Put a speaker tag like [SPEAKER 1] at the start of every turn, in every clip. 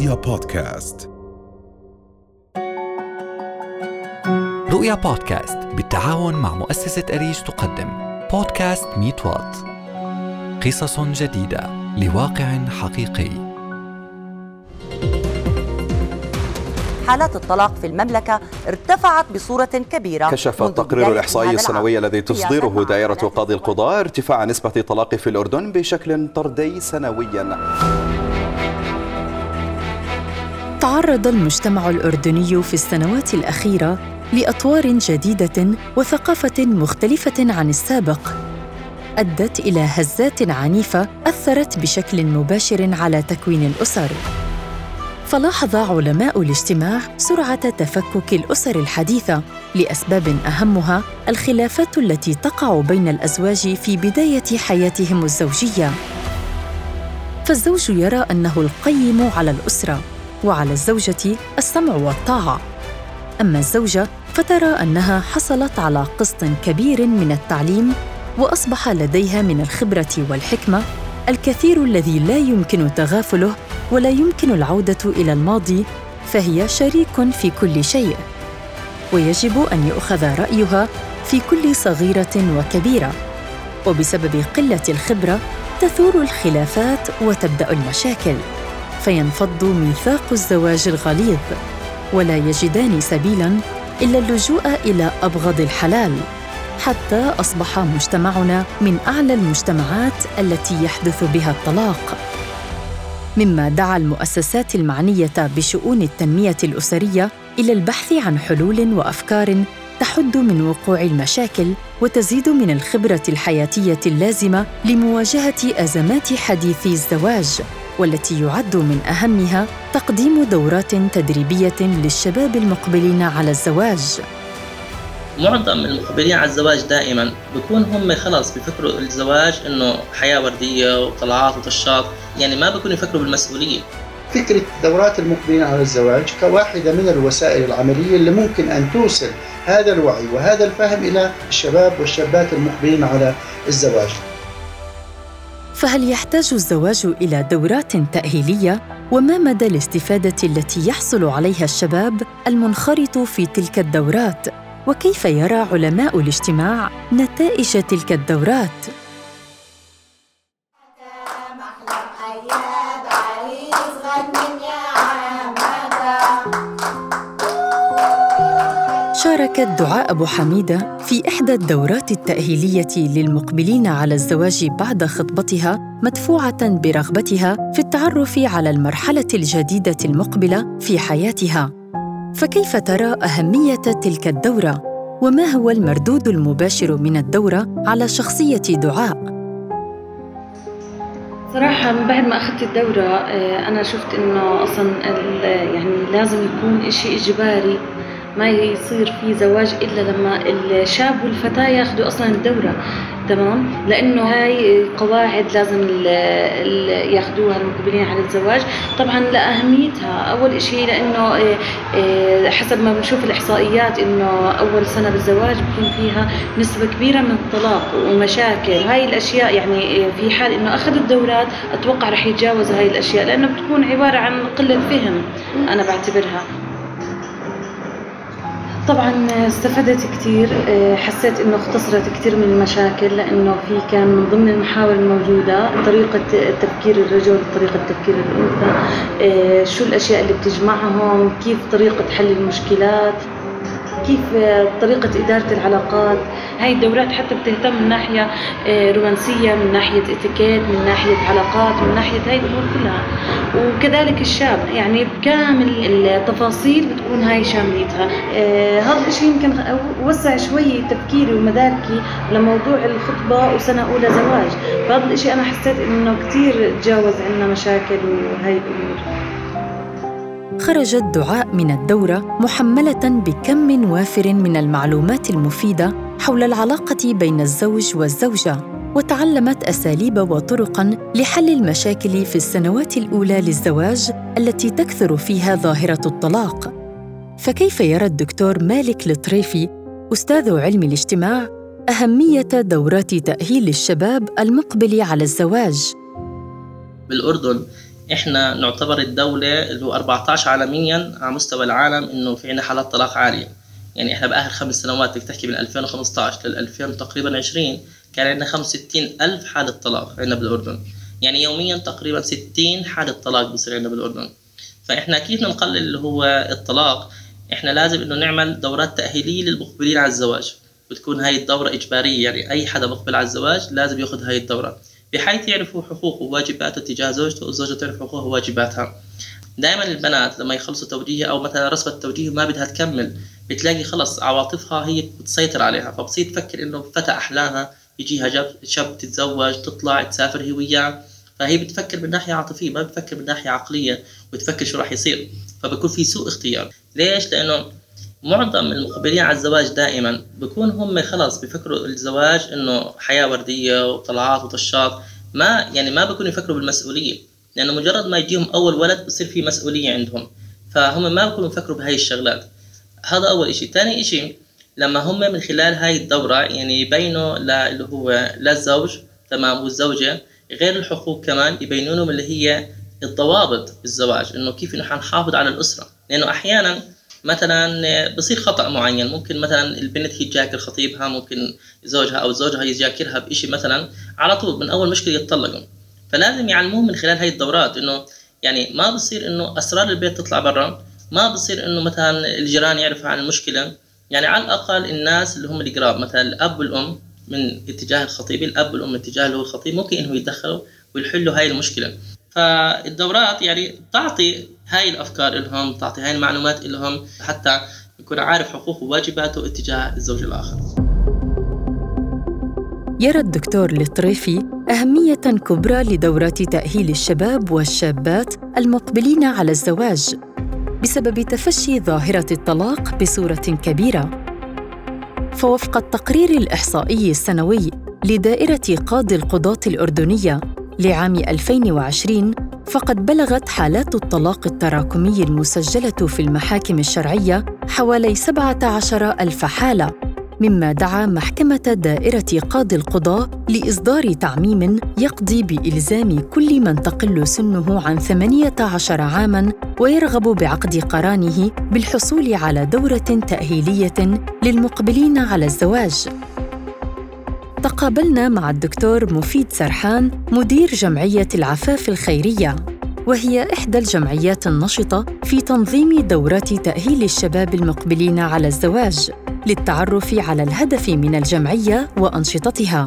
[SPEAKER 1] رؤيا بودكاست.
[SPEAKER 2] رؤيا بودكاست بالتعاون مع مؤسسة أريج تقدم. بودكاست ميت وات. قصص جديدة لواقع حقيقي.
[SPEAKER 3] حالات الطلاق في المملكة ارتفعت بصورة كبيرة
[SPEAKER 4] كشف التقرير الإحصائي السنوي. الذي تصدره دائرة قاضي القضاء ارتفاع نسبة الطلاق في الأردن بشكل طردي سنويا.
[SPEAKER 5] تعرض المجتمع الأردني في السنوات الأخيرة لأطوار جديدة وثقافة مختلفة عن السابق. أدت إلى هزات عنيفة أثرت بشكل مباشر على تكوين الأسر. فلاحظ علماء الاجتماع سرعة تفكك الأسر الحديثة لأسباب أهمها الخلافات التي تقع بين الأزواج في بداية حياتهم الزوجية. فالزوج يرى أنه القيم على الأسرة. وعلى الزوجة السمع والطاعة. أما الزوجة فترى أنها حصلت على قسط كبير من التعليم وأصبح لديها من الخبرة والحكمة الكثير الذي لا يمكن تغافله ولا يمكن العودة إلى الماضي فهي شريك في كل شيء. ويجب أن يؤخذ رأيها في كل صغيرة وكبيرة. وبسبب قلة الخبرة تثور الخلافات وتبدأ المشاكل. فينفض ميثاق الزواج الغليظ ولا يجدان سبيلا إلا اللجوء إلى أبغض الحلال حتى أصبح مجتمعنا من أعلى المجتمعات التي يحدث بها الطلاق. مما دعا المؤسسات المعنية بشؤون التنمية الأسرية إلى البحث عن حلول وأفكار تحد من وقوع المشاكل وتزيد من الخبرة الحياتية اللازمة لمواجهة أزمات حديث الزواج. والتي يعد من أهمها تقديم دورات تدريبية للشباب المقبلين على الزواج.
[SPEAKER 6] معظم المقبلين على الزواج دائما بكون هم خلاص بيفكروا الزواج إنه حياة وردية وطلعات وطشات يعني ما بيكونوا يفكروا بالمسؤولية.
[SPEAKER 7] فكرة دورات المقبلين على الزواج كواحدة من الوسائل العملية اللي ممكن أن توصل هذا الوعي وهذا الفهم إلى الشباب والشابات المقبلين على الزواج.
[SPEAKER 5] فهل يحتاج الزواج إلى دورات تأهيلية؟ وما مدى الاستفادة التي يحصل عليها الشباب المنخرط في تلك الدورات؟ وكيف يرى علماء الاجتماع نتائج تلك الدورات؟ شاركت دعاء أبو حميدة في إحدى الدورات التأهيلية للمقبلين على الزواج بعد خطبتها مدفوعة برغبتها في التعرف على المرحلة الجديدة المقبلة في حياتها. فكيف ترى أهمية تلك الدورة؟ وما هو المردود المباشر من الدورة على شخصية دعاء؟
[SPEAKER 8] صراحة من بعد ما أخذت الدورة آه، أنا شفت إنه أصلا يعني لازم يكون إشي إجباري ما يصير في زواج إلا لما الشاب والفتاة ياخذوا أصلا الدورة تمام؟ لأنه هاي قواعد لازم ياخذوها المقبلين على الزواج. طبعا لأهميتها أول إشي لأنه آه، آه، حسب ما بنشوف الإحصائيات إنه أول سنة بالزواج بكون فيها نسبة كبيرة من الطلاق ومشاكل. هاي الأشياء يعني آه، في حال إنه أخذ الدورات أتوقع رح يتجاوز هاي الأشياء لأنه بتكون عبارة عن قلة فهم أنا بعتبرها. طبعا استفدت كثير حسيت إنه اختصرت كثير من المشاكل لإنه في كان من ضمن المحاور الموجودة طريقة تفكير الرجل طريقة تفكير الأنثى آه، شو الأشياء اللي بتجمعهم كيف طريقة حل المشكلات. كيف طريقة إدارة العلاقات؟ هاي الدورات حتى بتهتم من ناحية آه، رومانسية من ناحية إتيكيت من ناحية علاقات من ناحية هاي الأمور كلها. وكذلك الشاب يعني بكامل التفاصيل بتكون هاي شامليتها. آه، هذا الشيء يمكن وسع شوي تفكيري ومداركي لموضوع الخطبة وسنة أولى زواج. فهذا الشيء أنا حسيت إنه كتير تجاوز عنا مشاكل وهاي الأمور.
[SPEAKER 5] خرجت دعاء من الدورة محملة بكم وافر من المعلومات المفيدة حول العلاقة بين الزوج والزوجة، وتعلمت أساليب وطرقاً لحل المشاكل في السنوات الأولى للزواج التي تكثر فيها ظاهرة الطلاق. فكيف يرى الدكتور مالك الطريفي أستاذ علم الاجتماع أهمية دورات تأهيل الشباب المقبل على الزواج؟
[SPEAKER 6] بالأردن إحنا نعتبر الدولة اللي هو 14 عالميا على مستوى العالم إنه في عندنا حالات طلاق عالية. يعني إحنا بآخر خمس سنوات بدك تحكي من 2015 لل 2000 تقريبا 20 كان عندنا 65 ألف حالة طلاق عندنا بالأردن. يعني يوميا تقريبا 60 حالة طلاق بصير عندنا بالأردن. فإحنا كيف نقلل اللي هو الطلاق؟ إحنا لازم إنه نعمل دورات تأهيلية للمقبلين على الزواج. بتكون هاي الدورة إجبارية يعني أي حدا مقبل على الزواج لازم يأخذ هاي الدورة. بحيث يعرفوا حقوقه وواجباته تجاه زوجته والزوجة تعرف حقوقها وواجباتها. دائما البنات لما يخلصوا توجيه أو مثلا رسمة التوجيه ما بدها تكمل بتلاقي خلص عواطفها هي بتسيطر عليها. فبتصير تفكر إنه فتى احلامها يجيها شاب تتزوج تطلع تسافر هي وياه. فهي بتفكر من ناحية عاطفية ما بتفكر من ناحية عقلية وتفكر شو راح يصير. فبكون في سوء اختيار. ليش؟ لأنه معظم المقبلين على الزواج دائما بكون هم خلص بفكروا الزواج إنه حياة وردية وطلعات وطشات ما يعني ما بكونوا يفكروا بالمسؤولية لأنه مجرد ما يجيهم أول ولد بصير في مسؤولية عندهم فهم ما بكونوا يفكروا بهاي الشغلات. هذا أول إشي. ثاني إشي لما هم من خلال هاي الدورة يعني يبينوا اللي هو للزوج تمام والزوجة غير الحقوق كمان يبينوا لهم اللي هي الضوابط بالزواج إنه كيف إنه حنحافظ على الأسرة. لأنه أحيانا مثلا بصير خطأ معين. ممكن مثلا البنت هي تجاكر خطيبها ممكن زوجها أو زوجها يجاكرها بشيء مثلا على طول من أول مشكلة يتطلقوا فلازم يعلموهم من خلال هاي الدورات إنه يعني ما بصير إنه أسرار البيت تطلع برا ما بصير إنه مثلا الجيران يعرفوا عن المشكلة. يعني على الأقل الناس اللي هم القراب مثلا الأب والأم من اتجاه الخطيب الأب والأم من اتجاه اللي هو الخطيب ممكن إنه يتدخلوا ويحلوا هاي المشكلة. فالدورات يعني تعطي هاي الأفكار لهم تعطي هاي المعلومات لهم حتى يكون عارف حقوقه وواجباته اتجاه الزوج الآخر.
[SPEAKER 5] يرى الدكتور الطريفي أهمية كبرى لدورات تأهيل الشباب والشابات المقبلين على الزواج بسبب تفشي ظاهرة الطلاق بصورة كبيرة. فوفق التقرير الإحصائي السنوي لدائرة قاضي القضاة الأردنية لعام 2020 فقد بلغت حالات الطلاق التراكمي المسجلة في المحاكم الشرعية حوالي 17 ألف حالة مما دعا محكمة دائرة قاضي القضاء لإصدار تعميم يقضي بإلزام كل من تقل سنه عن 18 عاماً ويرغب بعقد قرانه بالحصول على دورة تأهيلية للمقبلين على الزواج. تقابلنا مع الدكتور مفيد سرحان مدير جمعية العفاف الخيرية وهي إحدى الجمعيات النشطة في تنظيم دورات تأهيل الشباب المقبلين على الزواج للتعرف على الهدف من الجمعية وأنشطتها.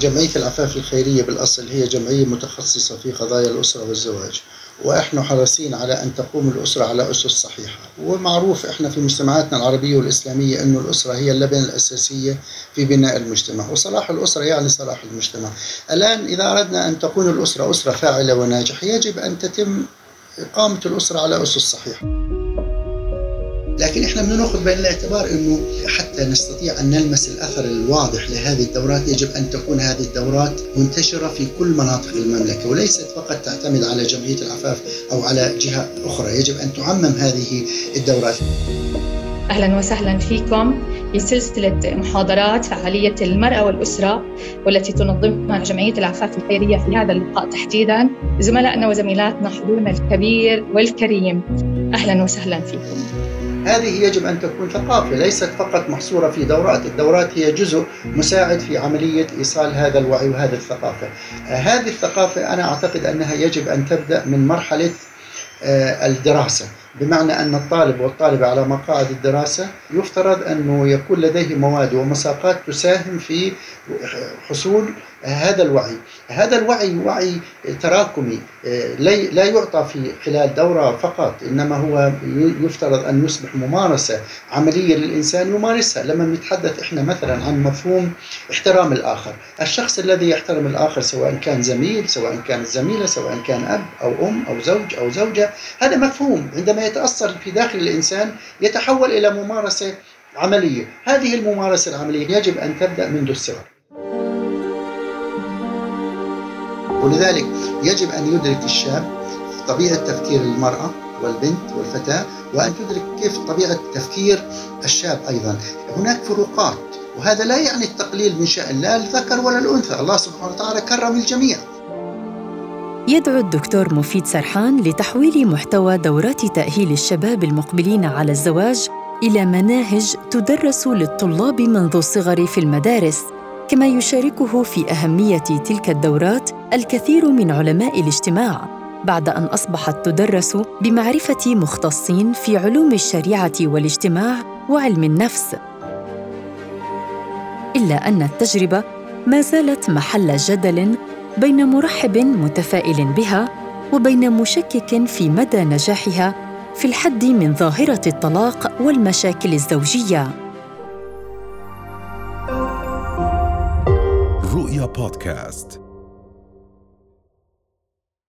[SPEAKER 7] جمعية العفاف الخيرية بالأصل هي جمعية متخصصة في قضايا الأسرة والزواج وإحنا حريصين على أن تقوم الأسرة على أسس صحيحة، ومعروف إحنا في مجتمعاتنا العربية والإسلامية إنه الأسرة هي اللبنة الأساسية في بناء المجتمع، وصلاح الأسرة يعني صلاح المجتمع. الآن إذا أردنا أن تكون الأسرة أسرة فاعلة وناجحة يجب أن تتم إقامة الأسرة على أسس صحيحة. لكن إحنا بدنا ناخذ بعين الاعتبار إنه حتى نستطيع أن نلمس الأثر الواضح لهذه الدورات يجب أن تكون هذه الدورات منتشرة في كل مناطق المملكة وليست فقط تعتمد على جمعية العفاف أو على جهة أخرى، يجب أن تعمم هذه الدورات.
[SPEAKER 1] أهلا وسهلا فيكم في سلسلة محاضرات فعالية المرأة والأسرة والتي تنظمها جمعية العفاف الخيرية في هذا اللقاء تحديدا زملائنا وزميلاتنا حضورنا الكبير والكريم أهلا وسهلا فيكم.
[SPEAKER 7] هذه يجب أن تكون ثقافة ليست فقط محصورة في دورات الدورات هي جزء مساعد في عملية إيصال هذا الوعي وهذه الثقافة. هذه الثقافة أنا أعتقد أنها يجب أن تبدأ من مرحلة آه، الدراسة. بمعنى أن الطالب والطالبة على مقاعد الدراسة يفترض أنه يكون لديه مواد ومساقات تساهم في حصول هذا الوعي. هذا الوعي وعي تراكمي. لا يعطى في خلال دورة فقط إنما هو يفترض أن يصبح ممارسة عملية للإنسان يمارسها. لما نتحدث إحنا مثلا عن مفهوم احترام الآخر. الشخص الذي يحترم الآخر سواء كان زميل سواء كانت زميلة سواء كان أب أو أم أو زوج أو زوجة هذا مفهوم. عندما يتأصل في داخل الإنسان يتحول إلى ممارسة عملية. هذه الممارسة العملية يجب أن تبدأ منذ الصغر. ولذلك يجب أن يدرك الشاب طبيعة تفكير المرأة والبنت والفتاة وأن تدرك كيف طبيعة تفكير الشاب أيضا. هناك فروقات وهذا لا يعني التقليل من شأن لا الذكر ولا الأنثى. الله سبحانه وتعالى كرم الجميع.
[SPEAKER 5] يدعو الدكتور مفيد سرحان لتحويل محتوى دورات تأهيل الشباب المقبلين على الزواج إلى مناهج تدرس للطلاب منذ الصغر في المدارس كما يشاركه في أهمية تلك الدورات الكثير من علماء الاجتماع بعد أن أصبحت تدرس بمعرفة مختصين في علوم الشريعة والاجتماع وعلم النفس. إلا أن التجربة ما زالت محل جدل بين مرحب متفائل بها وبين مشكك في مدى نجاحها في الحد من ظاهرة الطلاق والمشاكل الزوجية.
[SPEAKER 9] رؤيا بودكاست.